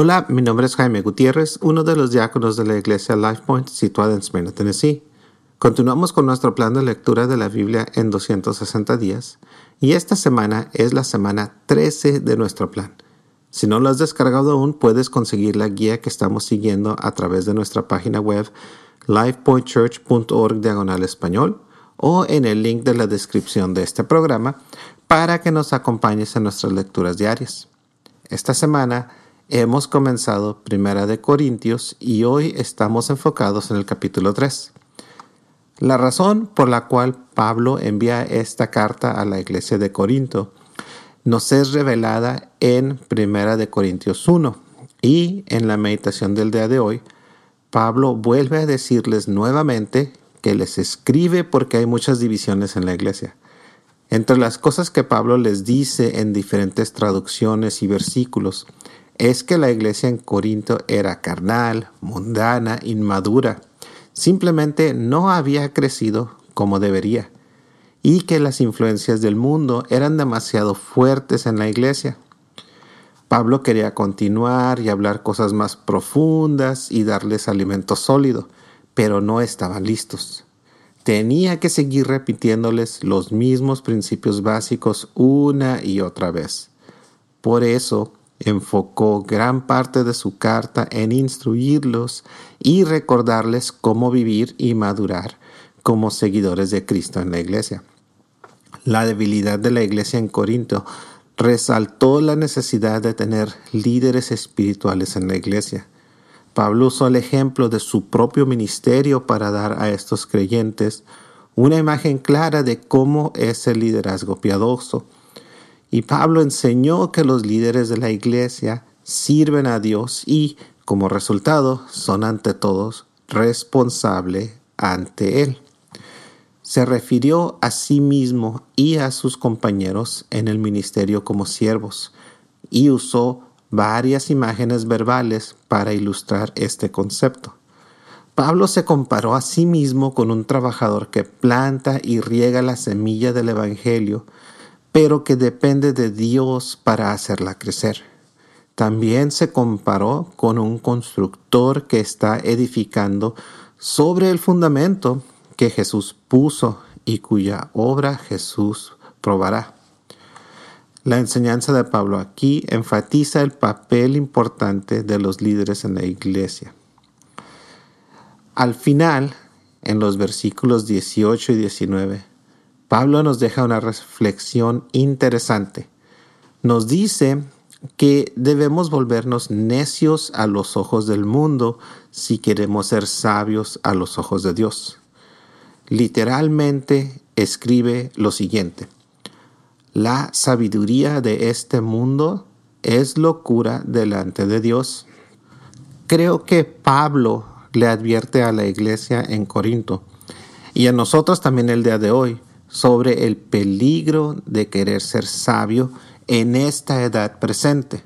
Hola, mi nombre es Jaime Gutiérrez, uno de los diáconos de la iglesia LifePoint situada en Smyrna, Tennessee. Continuamos con nuestro plan de lectura de la Biblia en 260 días y esta semana es la semana 13 de nuestro plan. Si no lo has descargado aún, puedes conseguir la guía que estamos siguiendo a través de nuestra página web lifepointchurch.org diagonal español o en el link de la descripción de este programa para que nos acompañes en nuestras lecturas diarias. Esta semana hemos comenzado Primera de Corintios y hoy estamos enfocados en el capítulo 3. La razón por la cual Pablo envía esta carta a la iglesia de Corinto nos es revelada en Primera de Corintios 1 y en la meditación del día de hoy, Pablo vuelve a decirles nuevamente que les escribe porque hay muchas divisiones en la iglesia. Entre las cosas que Pablo les dice en diferentes traducciones y versículos es que la iglesia en Corinto era carnal, mundana, inmadura simplemente no había crecido como debería y que las influencias del mundo eran demasiado fuertes en la iglesia. Pablo quería continuar y hablar cosas más profundas y darles alimento sólido, pero no estaban listos. Tenía que seguir repitiéndoles los mismos principios básicos una y otra vez. Por eso, enfocó gran parte de su carta en instruirlos y recordarles cómo vivir y madurar como seguidores de Cristo en la iglesia. La debilidad de la iglesia en Corinto resaltó la necesidad de tener líderes espirituales en la iglesia. Pablo usó el ejemplo de su propio ministerio para dar a estos creyentes una imagen clara de cómo es el liderazgo piadoso y Pablo enseñó que los líderes de la iglesia sirven a Dios y, como resultado, son ante todos responsables ante Él. Se refirió a sí mismo y a sus compañeros en el ministerio como siervos y usó varias imágenes verbales para ilustrar este concepto. Pablo se comparó a sí mismo con un trabajador que planta y riega la semilla del Evangelio pero que depende de Dios para hacerla crecer. También se comparó con un constructor que está edificando sobre el fundamento que Jesús puso y cuya obra Jesús probará. La enseñanza de Pablo aquí enfatiza el papel importante de los líderes en la iglesia. Al final, en los versículos 18 y 19, Pablo nos deja una reflexión interesante. Nos dice que debemos volvernos necios a los ojos del mundo si queremos ser sabios a los ojos de Dios. Literalmente escribe lo siguiente. La sabiduría de este mundo es locura delante de Dios. Creo que Pablo le advierte a la iglesia en Corinto y a nosotros también el día de hoy sobre el peligro de querer ser sabio en esta edad presente,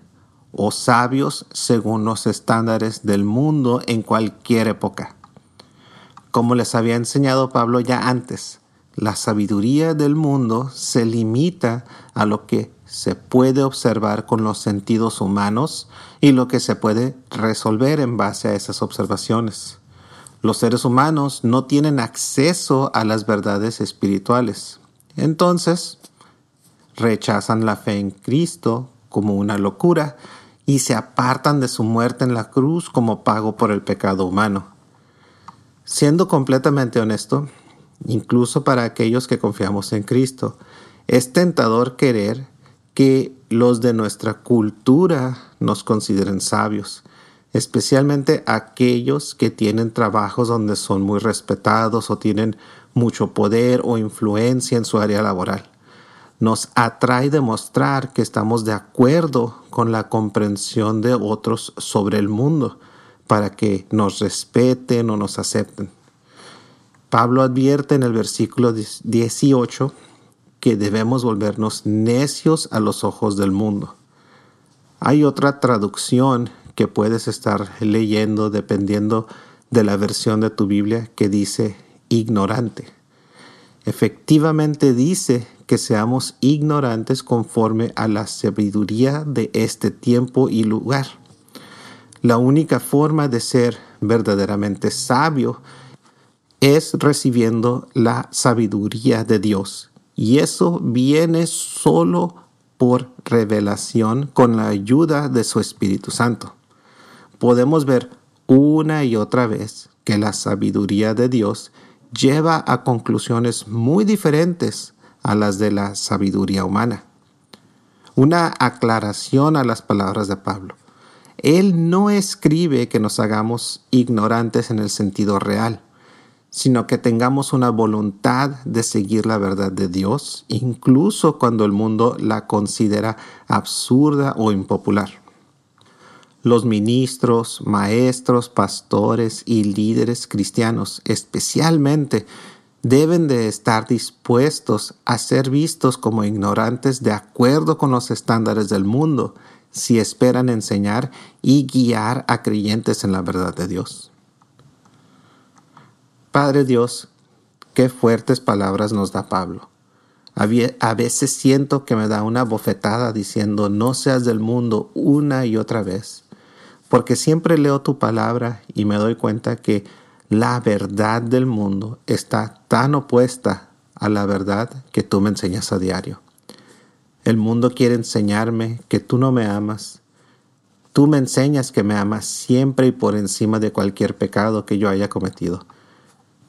o sabios según los estándares del mundo en cualquier época. Como les había enseñado Pablo ya antes, la sabiduría del mundo se limita a lo que se puede observar con los sentidos humanos y lo que se puede resolver en base a esas observaciones. Los seres humanos no tienen acceso a las verdades espirituales. Entonces, rechazan la fe en Cristo como una locura y se apartan de su muerte en la cruz como pago por el pecado humano. Siendo completamente honesto, incluso para aquellos que confiamos en Cristo, es tentador querer que los de nuestra cultura nos consideren sabios especialmente aquellos que tienen trabajos donde son muy respetados o tienen mucho poder o influencia en su área laboral. Nos atrae demostrar que estamos de acuerdo con la comprensión de otros sobre el mundo para que nos respeten o nos acepten. Pablo advierte en el versículo 18 que debemos volvernos necios a los ojos del mundo. Hay otra traducción que puedes estar leyendo dependiendo de la versión de tu Biblia que dice ignorante. Efectivamente dice que seamos ignorantes conforme a la sabiduría de este tiempo y lugar. La única forma de ser verdaderamente sabio es recibiendo la sabiduría de Dios. Y eso viene solo por revelación con la ayuda de su Espíritu Santo. Podemos ver una y otra vez que la sabiduría de Dios lleva a conclusiones muy diferentes a las de la sabiduría humana. Una aclaración a las palabras de Pablo. Él no escribe que nos hagamos ignorantes en el sentido real, sino que tengamos una voluntad de seguir la verdad de Dios, incluso cuando el mundo la considera absurda o impopular. Los ministros, maestros, pastores y líderes cristianos especialmente deben de estar dispuestos a ser vistos como ignorantes de acuerdo con los estándares del mundo si esperan enseñar y guiar a creyentes en la verdad de Dios. Padre Dios, qué fuertes palabras nos da Pablo. A veces siento que me da una bofetada diciendo no seas del mundo una y otra vez porque siempre leo tu palabra y me doy cuenta que la verdad del mundo está tan opuesta a la verdad que tú me enseñas a diario. El mundo quiere enseñarme que tú no me amas. Tú me enseñas que me amas siempre y por encima de cualquier pecado que yo haya cometido.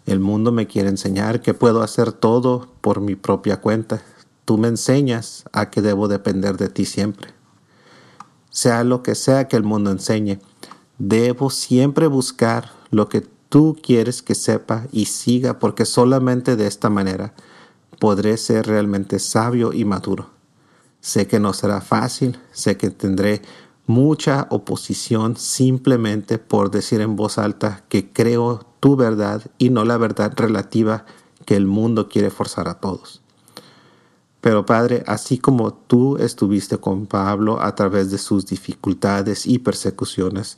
El mundo me quiere enseñar que puedo hacer todo por mi propia cuenta. Tú me enseñas a que debo depender de ti siempre sea lo que sea que el mundo enseñe. Debo siempre buscar lo que tú quieres que sepa y siga porque solamente de esta manera podré ser realmente sabio y maduro. Sé que no será fácil, sé que tendré mucha oposición simplemente por decir en voz alta que creo tu verdad y no la verdad relativa que el mundo quiere forzar a todos. Pero Padre, así como tú estuviste con Pablo a través de sus dificultades y persecuciones,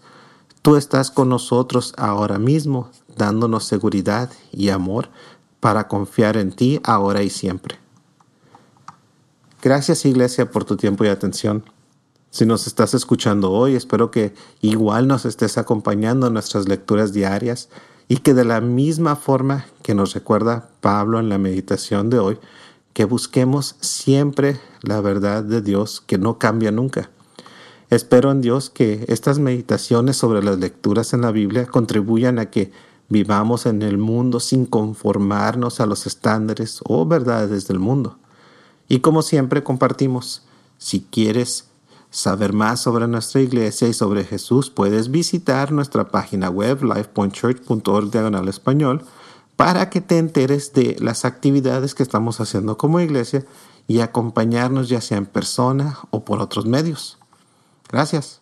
tú estás con nosotros ahora mismo, dándonos seguridad y amor para confiar en ti ahora y siempre. Gracias Iglesia por tu tiempo y atención. Si nos estás escuchando hoy, espero que igual nos estés acompañando en nuestras lecturas diarias y que de la misma forma que nos recuerda Pablo en la meditación de hoy, que busquemos siempre la verdad de Dios que no cambia nunca. Espero en Dios que estas meditaciones sobre las lecturas en la Biblia contribuyan a que vivamos en el mundo sin conformarnos a los estándares o verdades del mundo. Y como siempre compartimos, si quieres saber más sobre nuestra iglesia y sobre Jesús, puedes visitar nuestra página web lifepointchurch.org diagonal español para que te enteres de las actividades que estamos haciendo como iglesia y acompañarnos ya sea en persona o por otros medios. Gracias.